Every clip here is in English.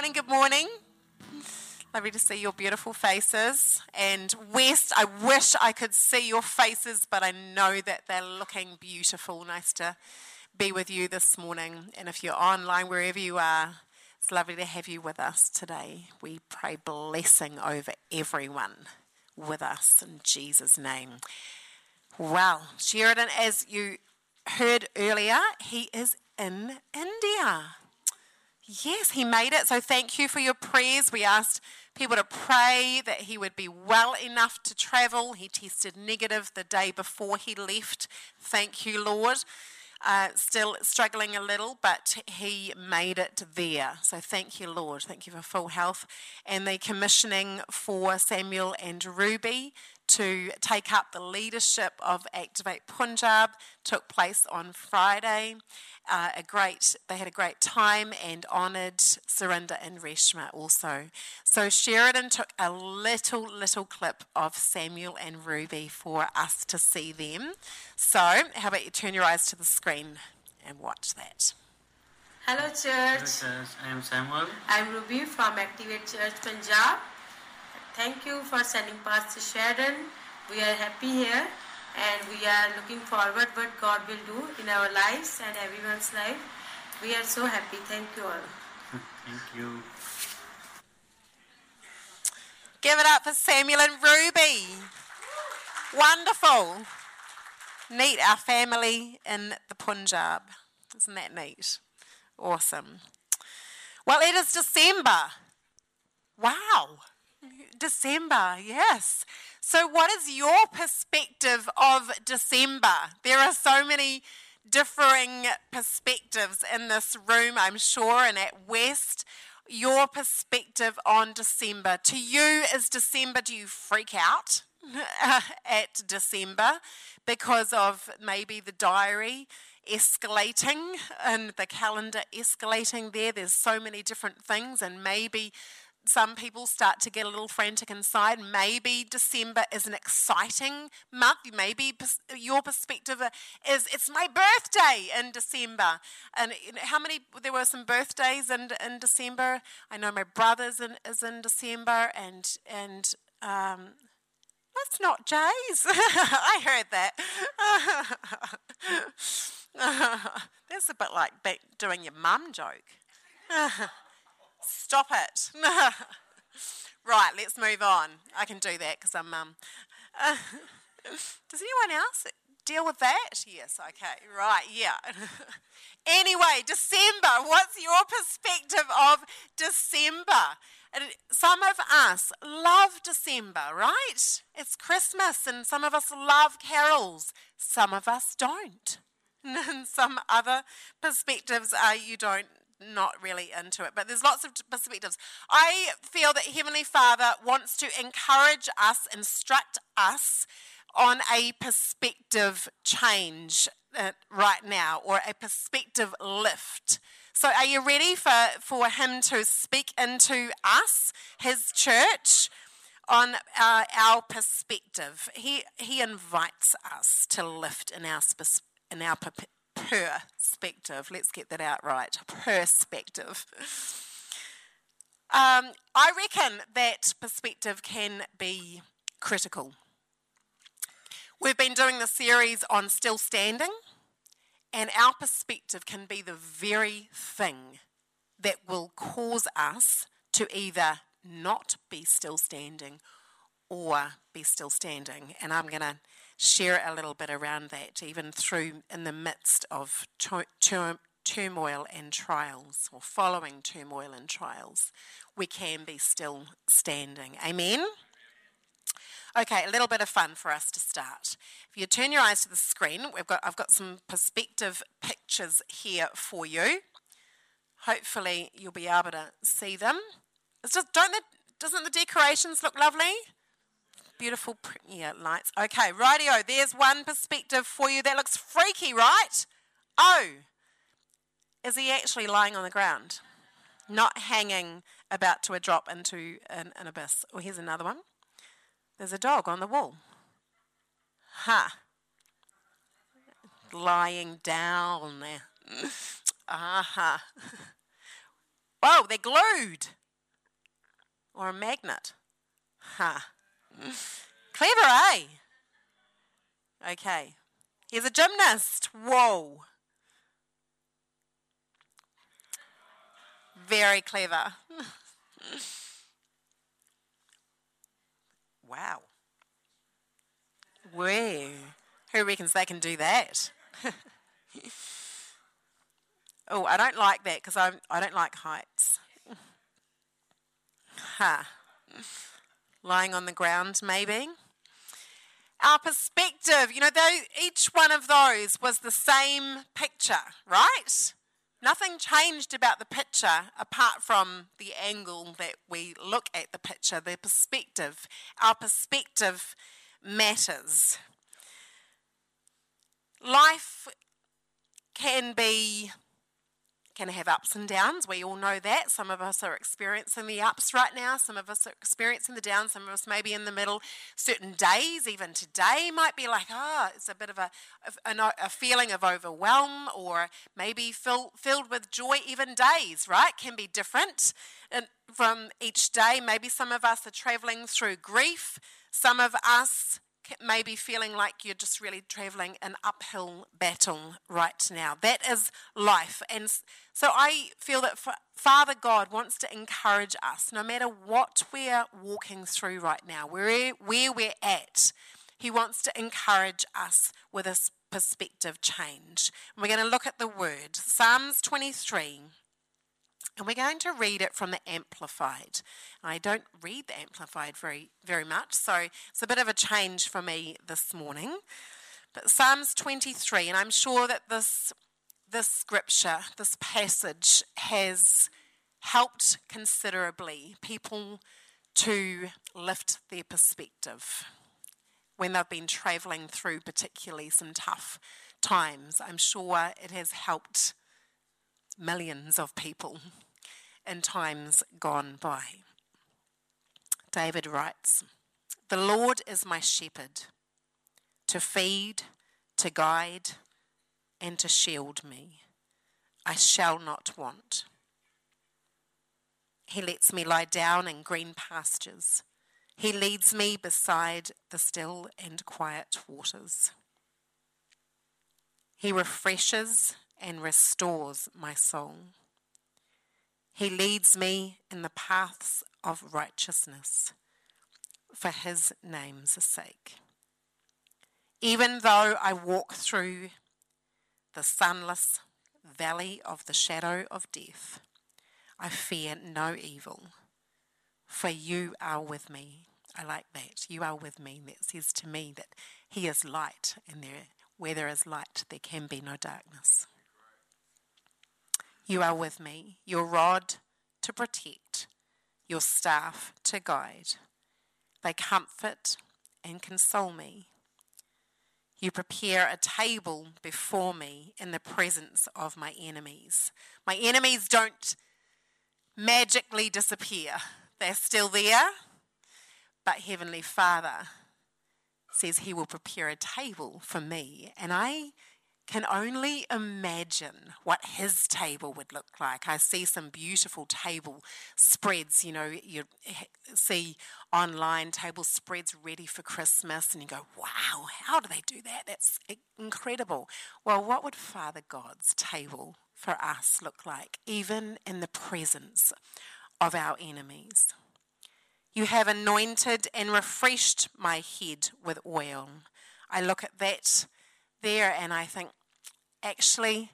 morning, good morning. Lovely to see your beautiful faces. And West, I wish I could see your faces, but I know that they're looking beautiful. Nice to be with you this morning. And if you're online, wherever you are, it's lovely to have you with us today. We pray blessing over everyone with us in Jesus' name. Well, Sheridan, as you heard earlier, he is in India. Yes, he made it. So thank you for your prayers. We asked people to pray that he would be well enough to travel. He tested negative the day before he left. Thank you, Lord. Uh, still struggling a little, but he made it there. So thank you, Lord. Thank you for full health. And the commissioning for Samuel and Ruby to take up the leadership of Activate Punjab took place on Friday. Uh, a great, they had a great time and honoured Surinder and Reshma also. So Sheridan took a little, little clip of Samuel and Ruby for us to see them. So how about you turn your eyes to the screen and watch that. Hello church. Hello church, I am Samuel. I'm Ruby from Activate Church Punjab. Thank you for sending past Pastor Sheridan. We are happy here and we are looking forward what God will do in our lives and everyone's life. We are so happy. Thank you all. Thank you. Give it up for Samuel and Ruby. Wonderful. Neat, our family in the Punjab. Isn't that neat? Awesome. Well, it is December. Wow. December, yes. So, what is your perspective of December? There are so many differing perspectives in this room, I'm sure, and at West. Your perspective on December. To you, is December, do you freak out at December because of maybe the diary escalating and the calendar escalating there? There's so many different things, and maybe some people start to get a little frantic inside. Maybe December is an exciting month. Maybe your perspective is it's my birthday in December. And how many? There were some birthdays in in December. I know my brother's in, is in December, and and um, that's not Jay's. I heard that. that's a bit like doing your mum joke. Stop it. right, let's move on. I can do that because I'm. Uh, does anyone else deal with that? Yes, okay, right, yeah. anyway, December. What's your perspective of December? Some of us love December, right? It's Christmas, and some of us love carols. Some of us don't. And some other perspectives are you don't not really into it, but there's lots of perspectives. I feel that Heavenly Father wants to encourage us, instruct us on a perspective change uh, right now or a perspective lift. So, are you ready for, for Him to speak into us, His church? on uh, our perspective. He, he invites us to lift in our, in our perspective. Let's get that out right. Perspective. Um, I reckon that perspective can be critical. We've been doing the series on still standing, and our perspective can be the very thing that will cause us to either not be still standing or be still standing. And I'm going to share a little bit around that, even through in the midst of turmoil and trials, or following turmoil and trials, we can be still standing. Amen? Okay, a little bit of fun for us to start. If you turn your eyes to the screen, we've got, I've got some perspective pictures here for you. Hopefully, you'll be able to see them. It's just, don't the, doesn't the decorations look lovely? Beautiful yeah, lights. Okay, rightio, there's one perspective for you that looks freaky, right? Oh, is he actually lying on the ground? Not hanging about to a drop into an, an abyss. Oh, here's another one. There's a dog on the wall. Ha. Huh. Lying down there. Aha. Uh-huh. Whoa, they're glued. Or a magnet. Ha. Huh. Clever, eh? Okay. He's a gymnast. Whoa. Very clever. wow. Whoa. Who reckons they can do that? oh, I don't like that because I don't like heights. Ha. Huh. Lying on the ground, maybe. Our perspective, you know, they, each one of those was the same picture, right? Nothing changed about the picture apart from the angle that we look at the picture, the perspective. Our perspective matters. Life can be can have ups and downs. We all know that. Some of us are experiencing the ups right now. Some of us are experiencing the downs. Some of us maybe in the middle. Certain days, even today, might be like, ah, oh, it's a bit of a, a, a feeling of overwhelm or maybe fill, filled with joy. Even days, right, can be different from each day. Maybe some of us are traveling through grief. Some of us may be feeling like you're just really traveling an uphill battle right now. That is life. And so I feel that Father God wants to encourage us, no matter what we're walking through right now, where, where we're at, He wants to encourage us with a perspective change. We're going to look at the word Psalms 23. And we're going to read it from the Amplified. I don't read the Amplified very, very much, so it's a bit of a change for me this morning. But Psalms 23, and I'm sure that this, this scripture, this passage, has helped considerably people to lift their perspective when they've been travelling through particularly some tough times. I'm sure it has helped millions of people in times gone by. David writes The Lord is my shepherd, to feed, to guide, and to shield me. I shall not want. He lets me lie down in green pastures. He leads me beside the still and quiet waters. He refreshes and restores my soul. He leads me in the paths of righteousness for his name's sake. Even though I walk through the sunless valley of the shadow of death, I fear no evil, for you are with me. I like that. You are with me. That says to me that He is light, and there, where there is light, there can be no darkness. You are with me, your rod to protect, your staff to guide. They comfort and console me. You prepare a table before me in the presence of my enemies. My enemies don't magically disappear, they're still there. But Heavenly Father says He will prepare a table for me, and I can only imagine what his table would look like. I see some beautiful table spreads, you know, you see online table spreads ready for Christmas, and you go, wow, how do they do that? That's incredible. Well, what would Father God's table for us look like, even in the presence of our enemies? You have anointed and refreshed my head with oil. I look at that there and I think, actually,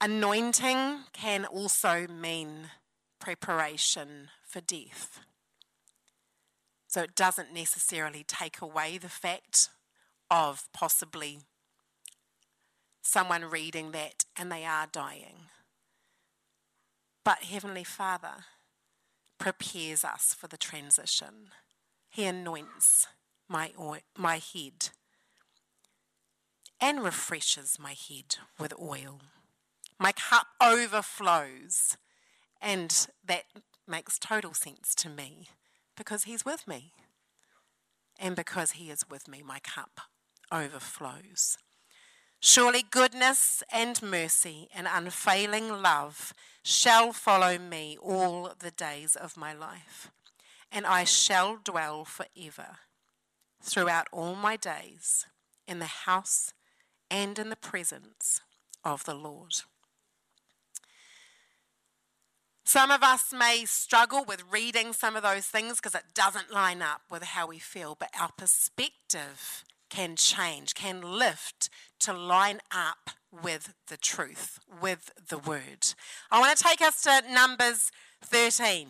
anointing can also mean preparation for death. So it doesn't necessarily take away the fact of possibly someone reading that and they are dying. But Heavenly Father prepares us for the transition. He anoints my, my head and refreshes my head with oil. My cup overflows, and that makes total sense to me because He's with me. And because He is with me, my cup overflows. Surely goodness and mercy and unfailing love shall follow me all the days of my life, and I shall dwell forever throughout all my days in the house and in the presence of the Lord. Some of us may struggle with reading some of those things because it doesn't line up with how we feel, but our perspective can change, can lift to line up with the truth, with the word. I want to take us to Numbers 13.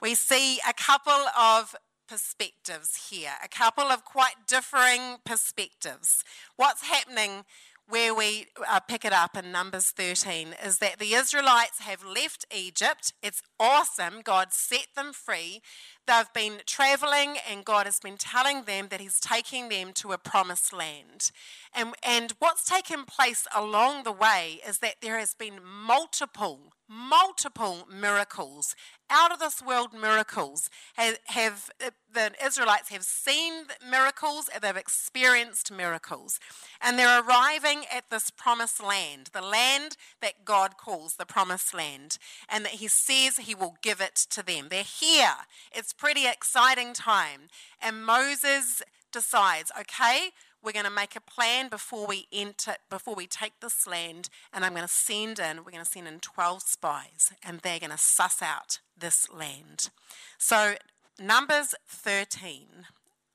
We see a couple of perspectives here, a couple of quite differing perspectives. What's happening where we uh, pick it up in Numbers 13 is that the Israelites have left Egypt. It's awesome. God set them free. They've been traveling, and God has been telling them that He's taking them to a promised land. And, and what's taken place along the way is that there has been multiple, multiple miracles, out of this world miracles. Have, have the Israelites have seen miracles, they've experienced miracles, and they're arriving at this promised land, the land that God calls the promised land, and that He says He will give it to them. They're here. It's pretty exciting time, and Moses decides, okay we're going to make a plan before we enter, before we take this land, and I'm going to send in, we're going to send in 12 spies, and they're going to suss out this land. So, Numbers 13,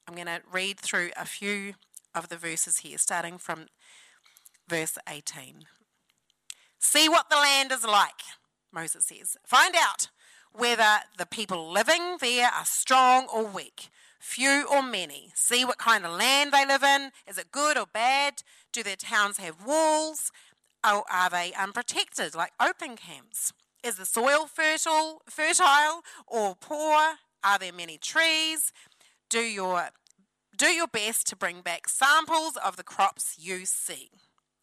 I'm going to read through a few of the verses here, starting from verse 18. See what the land is like, Moses says. Find out whether the people living there are strong or weak few or many. See what kind of land they live in. Is it good or bad? Do their towns have walls? Or are they unprotected, like open camps? Is the soil fertile, fertile or poor? Are there many trees? Do your do your best to bring back samples of the crops you see.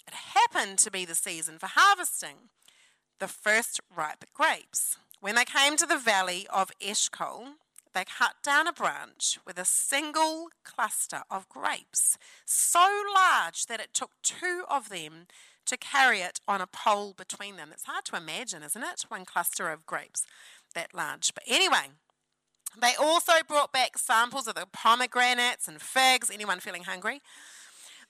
It happened to be the season for harvesting the first ripe grapes. When they came to the valley of Eshcol, they cut down a branch with a single cluster of grapes, so large that it took two of them to carry it on a pole between them. It's hard to imagine, isn't it? One cluster of grapes that large. But anyway, they also brought back samples of the pomegranates and figs. Anyone feeling hungry?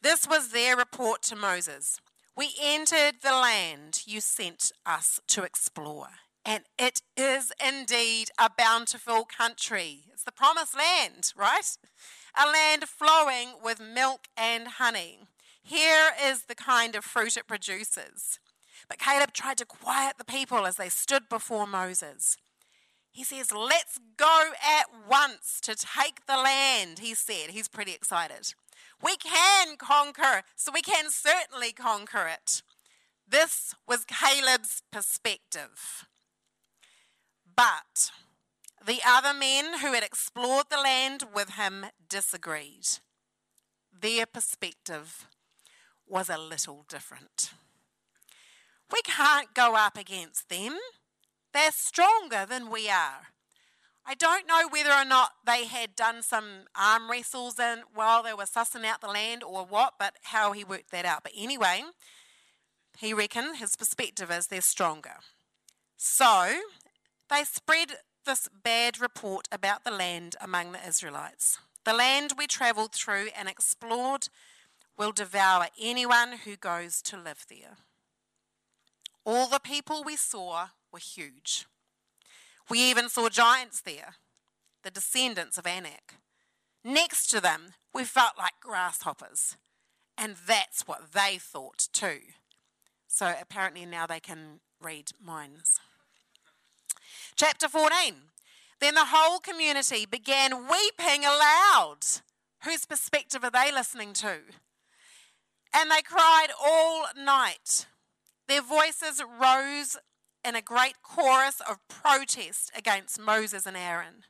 This was their report to Moses. We entered the land you sent us to explore and it is indeed a bountiful country. It's the promised land, right? A land flowing with milk and honey. Here is the kind of fruit it produces. But Caleb tried to quiet the people as they stood before Moses. He says, Let's go at once to take the land, he said. He's pretty excited. We can conquer, so we can certainly conquer it. This was Caleb's perspective. But the other men who had explored the land with him disagreed. Their perspective was a little different. We can't go up against them. They're stronger than we are. I don't know whether or not they had done some arm wrestles in while they were sussing out the land or what, but how he worked that out. But anyway, he reckoned his perspective is they're stronger. So they spread this bad report about the land among the Israelites. The land we travelled through and explored will devour anyone who goes to live there. All the people we saw were huge. We even saw giants there, the descendants of Anak. Next to them, we felt like grasshoppers. And that's what they thought too. So apparently now they can read minds. Chapter 14. Then the whole community began weeping aloud. Whose perspective are they listening to? And they cried all night. Their voices rose in a great chorus of protest against Moses and Aaron.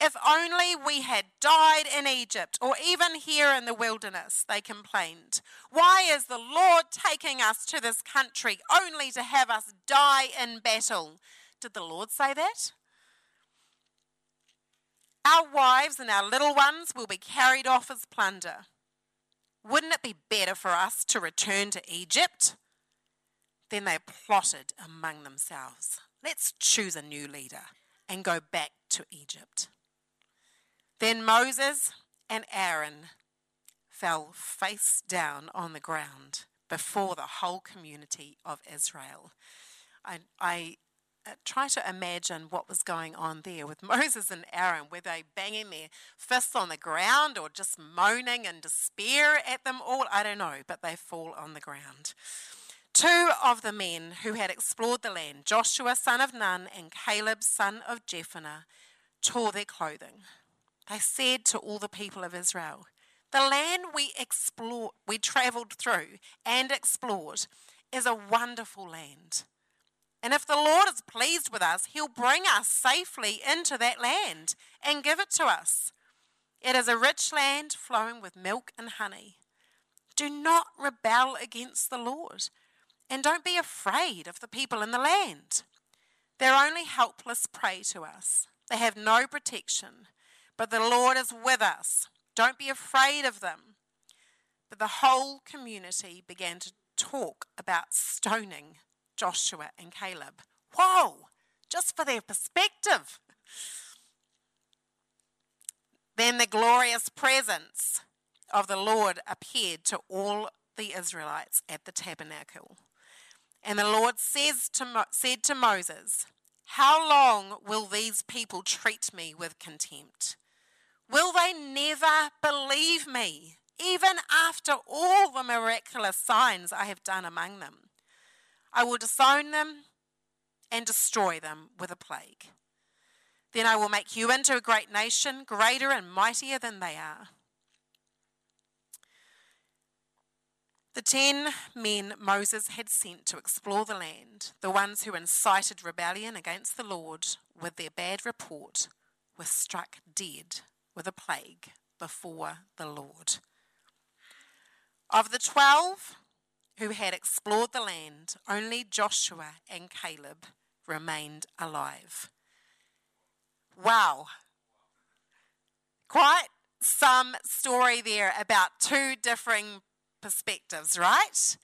If only we had died in Egypt or even here in the wilderness, they complained. Why is the Lord taking us to this country only to have us die in battle? Did the Lord say that? Our wives and our little ones will be carried off as plunder. Wouldn't it be better for us to return to Egypt? Then they plotted among themselves let's choose a new leader and go back to Egypt. Then Moses and Aaron fell face down on the ground before the whole community of Israel. I, I Uh, try to imagine what was going on there with Moses and Aaron. Were they banging their fists on the ground or just moaning in despair at them all? I don't know, but they fall on the ground. Two of the men who had explored the land, Joshua son of Nun and Caleb son of Jephunneh, tore their clothing. They said to all the people of Israel, "The land we explored, we traveled through and explored, is a wonderful land." And if the Lord is pleased with us, he'll bring us safely into that land and give it to us. It is a rich land flowing with milk and honey. Do not rebel against the Lord and don't be afraid of the people in the land. They're only helpless prey to us. They have no protection, but the Lord is with us. Don't be afraid of them. But the whole community began to talk about stoning Joshua and Caleb. Whoa, just for their perspective. Then the glorious presence of the Lord appeared to all the Israelites at the tabernacle. And the Lord says to Mo- said to Moses, How long will these people treat me with contempt? Will they never believe me, even after all the miraculous signs I have done among them? I will disown them and destroy them with a plague. Then I will make you into a great nation, greater and mightier than they are. The ten men Moses had sent to explore the land, the ones who incited rebellion against the Lord with their bad report, were struck dead with a plague before the Lord. Of the twelve who had explored the land, only Joshua and Caleb remained alive. Wow. Quite some story there about two differing perspectives, right?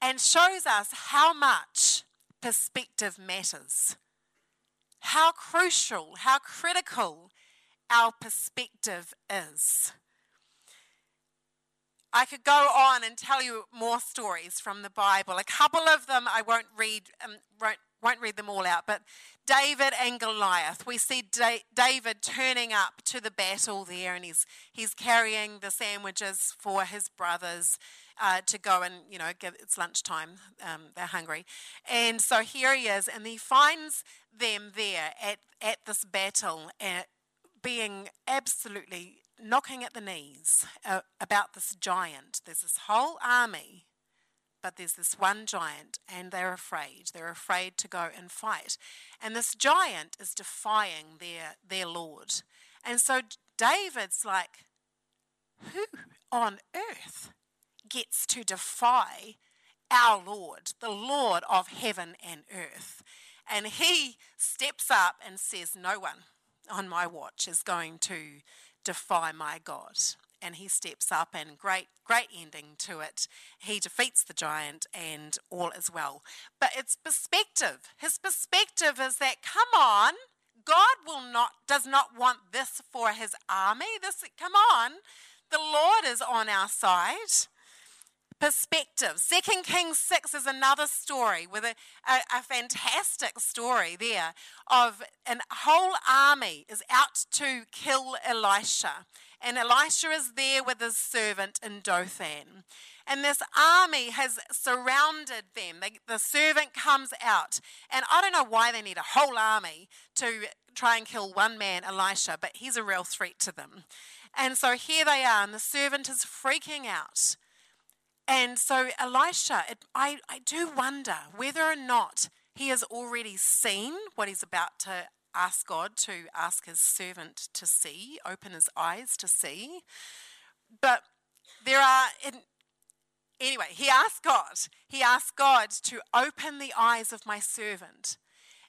And shows us how much perspective matters. How crucial, how critical our perspective is. I could go on and tell you more stories from the Bible. A couple of them I won't read, um, won't, won't read them all out, but David and Goliath. We see da- David turning up to the battle there, and he's he's carrying the sandwiches for his brothers uh, to go and you know give, it's lunchtime. Um, they're hungry, and so here he is, and he finds them there at at this battle, uh, being absolutely knocking at the knees uh, about this giant. There's this whole army, but there's this one giant, and they're afraid. They're afraid to go and fight. And this giant is defying their, their Lord. And so David's like, who on earth gets to defy our Lord, the Lord of heaven and earth? And he steps up and says, No one on my watch is going to defy my God. And he steps up, and great, great ending to it. He defeats the giant, and all is well. But it's perspective. His perspective is that, come on, God will not, does not want this for his army. This, come on, the Lord is on our side perspective. Second Kings 6 is another story with a, a, a, fantastic story there of a whole army is out to kill Elisha. And Elisha is there with his servant in Dothan. And this army has surrounded them. They, the servant comes out. And I don't know why they need a whole army to try and kill one man, Elisha, but he's a real threat to them. And so here they are, and the servant is freaking out and so Elisha, it, I, I do wonder whether or not he has already seen what he's about to ask God to ask his servant to see, open his eyes to see. But there are, in, anyway, he asked God, he asked God to open the eyes of my servant.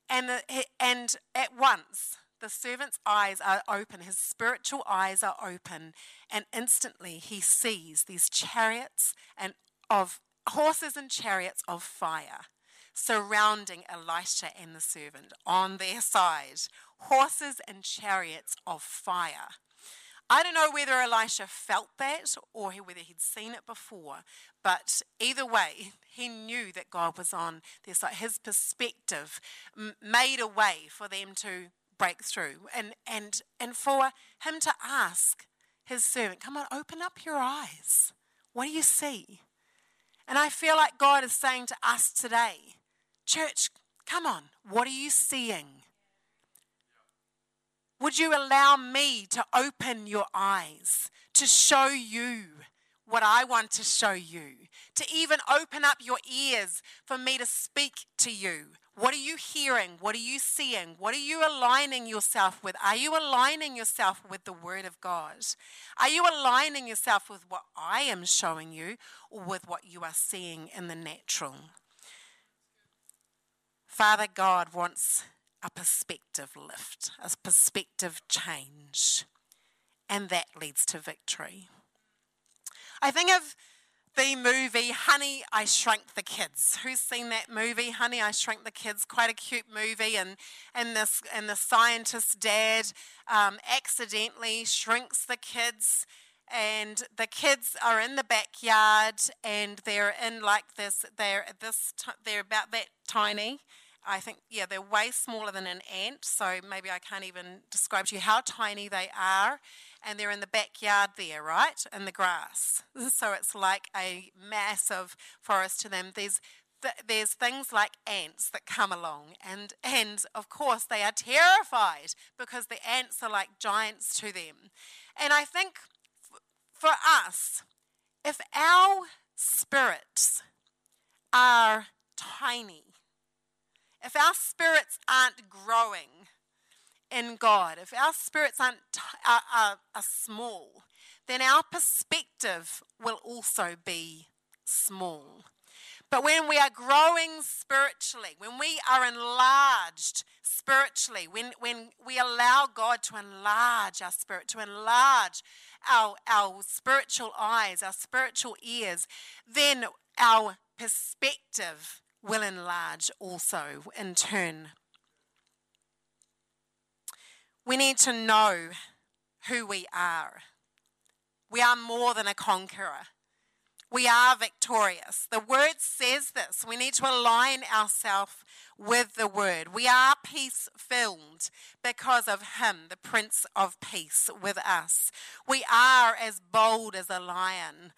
And, the, and at once, the servant's eyes are open, his spiritual eyes are open, and instantly he sees these chariots and of horses and chariots of fire surrounding Elisha and the servant on their side. Horses and chariots of fire. I don't know whether Elisha felt that or whether he'd seen it before, but either way, he knew that God was on their side. His perspective made a way for them to break through and, and, and for him to ask his servant, Come on, open up your eyes. What do you see? And I feel like God is saying to us today, Church, come on, what are you seeing? Would you allow me to open your eyes, to show you what I want to show you, to even open up your ears for me to speak to you? What are you hearing? What are you seeing? What are you aligning yourself with? Are you aligning yourself with the Word of God? Are you aligning yourself with what I am showing you or with what you are seeing in the natural? Father God wants a perspective lift, a perspective change, and that leads to victory. I think of the movie Honey, I Shrunk the Kids. Who's seen that movie, Honey, I Shrunk the Kids? Quite a cute movie, and and this and the scientist's dad um, accidentally shrinks the kids. And the kids are in the backyard, and they're in like this. They're this. They're about that tiny, I think, yeah, they're way smaller than an ant, so maybe I can't even describe to you how tiny they are. And they're in the backyard there, right? In the grass. So it's like a massive forest to them. There's th- there's things like ants that come along, and, and of course, they are terrified because the ants are like giants to them. And I think f- for us, if our spirits are tiny, if our spirits aren't growing in God, if our spirits aren't are, are, are small, then our perspective will also be small. But when we are growing spiritually, when we are enlarged spiritually, when, when we allow God to enlarge our spirit, to enlarge our, our spiritual eyes, our spiritual ears, then our perspective will enlarge also in turn. We need to know who we are. We are more than a conqueror. We are victorious. The word says this. We need to align ourselves with the word. We are peace filled because of him, the Prince of Peace, with us. We are as bold as a lion.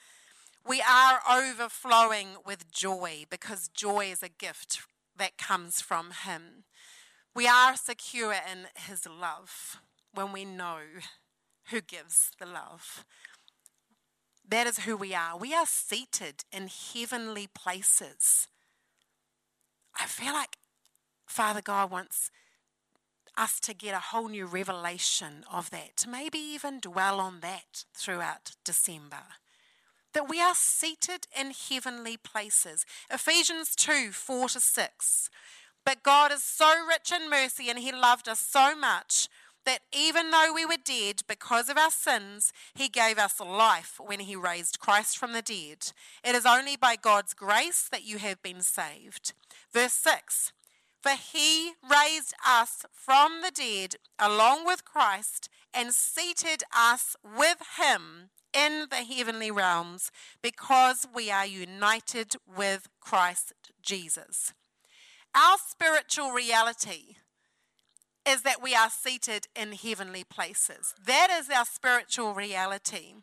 We are overflowing with joy because joy is a gift that comes from Him. We are secure in His love when we know who gives the love. That is who we are. We are seated in heavenly places. I feel like Father God wants us to get a whole new revelation of that, to maybe even dwell on that throughout December that we are seated in heavenly places. Ephesians 2 4 to 6. But God is so rich in mercy and He loved us so much that even though we were dead because of our sins, He gave us life when He raised Christ from the dead. It is only by God's grace that you have been saved. Verse 6 For He raised us from the dead along with Christ and seated us with Him in the heavenly realms because we are united with Christ Jesus. Our spiritual reality is that we are seated in heavenly places. That is our spiritual reality.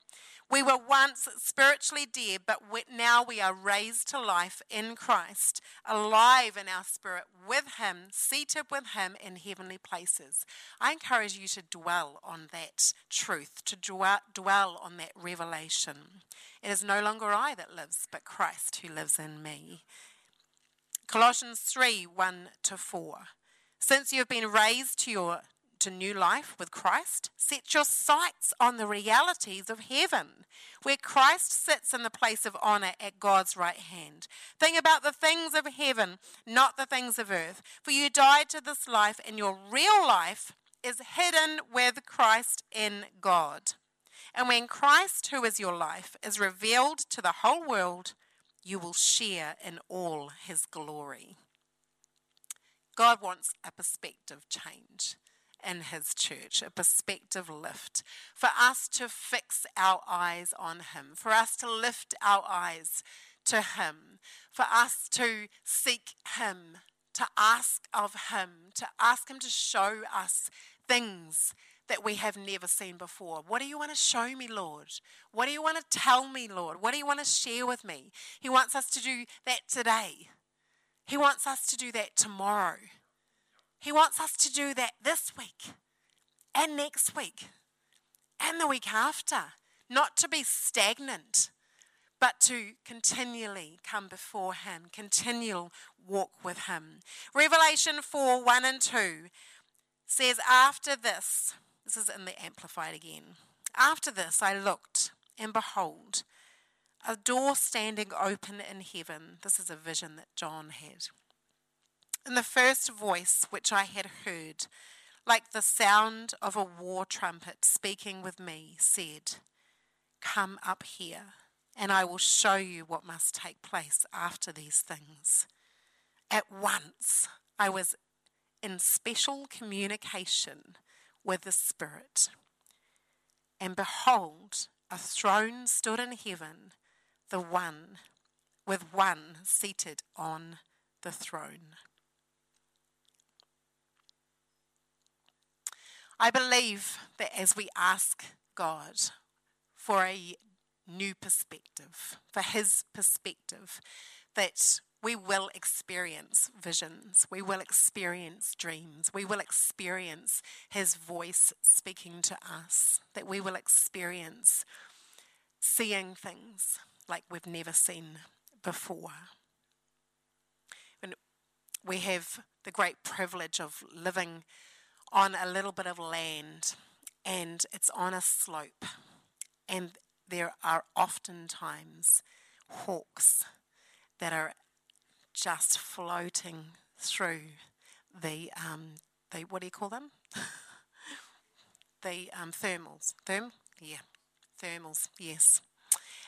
We were once spiritually dead, but now we are raised to life in Christ, alive in our spirit with Him, seated with Him in heavenly places. I encourage you to dwell on that truth, to dwell on that revelation. It is no longer I that lives, but Christ who lives in me. Colossians 3 1 to 4. Since you have been raised to your to new life with Christ, set your sights on the realities of heaven, where Christ sits in the place of honor at God's right hand. Think about the things of heaven, not the things of earth. For you died to this life, and your real life is hidden with Christ in God. And when Christ, who is your life, is revealed to the whole world, you will share in all his glory. God wants a perspective change in his church, a perspective lift, for us to fix our eyes on him, for us to lift our eyes to him, for us to seek him, to ask of him, to ask him to show us things that we have never seen before. What do you want to show me, Lord? What do you want to tell me, Lord? What do you want to share with me? He wants us to do that today. He wants us to do that tomorrow. He wants us to do that this week and next week and the week after. Not to be stagnant, but to continually come before Him, continual walk with Him. Revelation 4 1 and 2 says, After this, this is in the Amplified again. After this, I looked, and behold, a door standing open in heaven. This is a vision that John had. And the first voice which I had heard, like the sound of a war trumpet speaking with me, said, Come up here, and I will show you what must take place after these things. At once, I was in special communication with the Spirit. And behold, a throne stood in heaven, the one with one seated on the throne. I believe that as we ask God for a new perspective, for His perspective, that we will experience visions, we will experience dreams, we will experience His voice speaking to us, that we will experience seeing things like we've never seen before. And we have the great privilege of living on a little bit of land and it's on a slope. And there are oftentimes hawks that are just floating through the, um, the what do you call them? the um, thermals. Therm? Yeah, thermals, yes.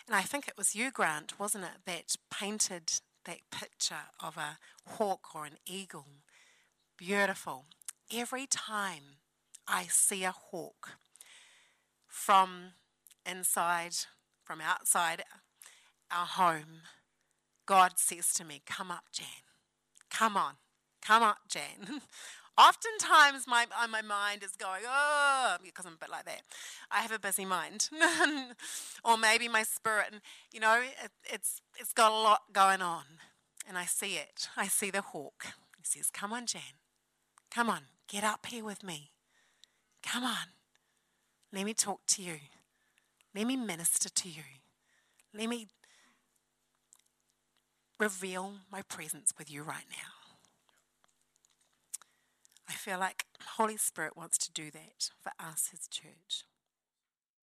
And I think it was you, Grant, wasn't it, that painted that picture of a hawk or an eagle. Beautiful every time I see a hawk from inside, from outside our home, God says to me, Come up, Jan. Come on. Come up, Jan. Oftentimes, my, uh, my mind is going, oh, because I'm a bit like that. I have a busy mind. or maybe my spirit, and you know, it, it's, it's got a lot going on. And I see it. I see the hawk. He says, Come on, Jan. Come on. Get up here with me. Come on. Let me talk to you. Let me minister to you. Let me reveal my presence with you right now. I feel like Holy Spirit wants to do that for us, His church.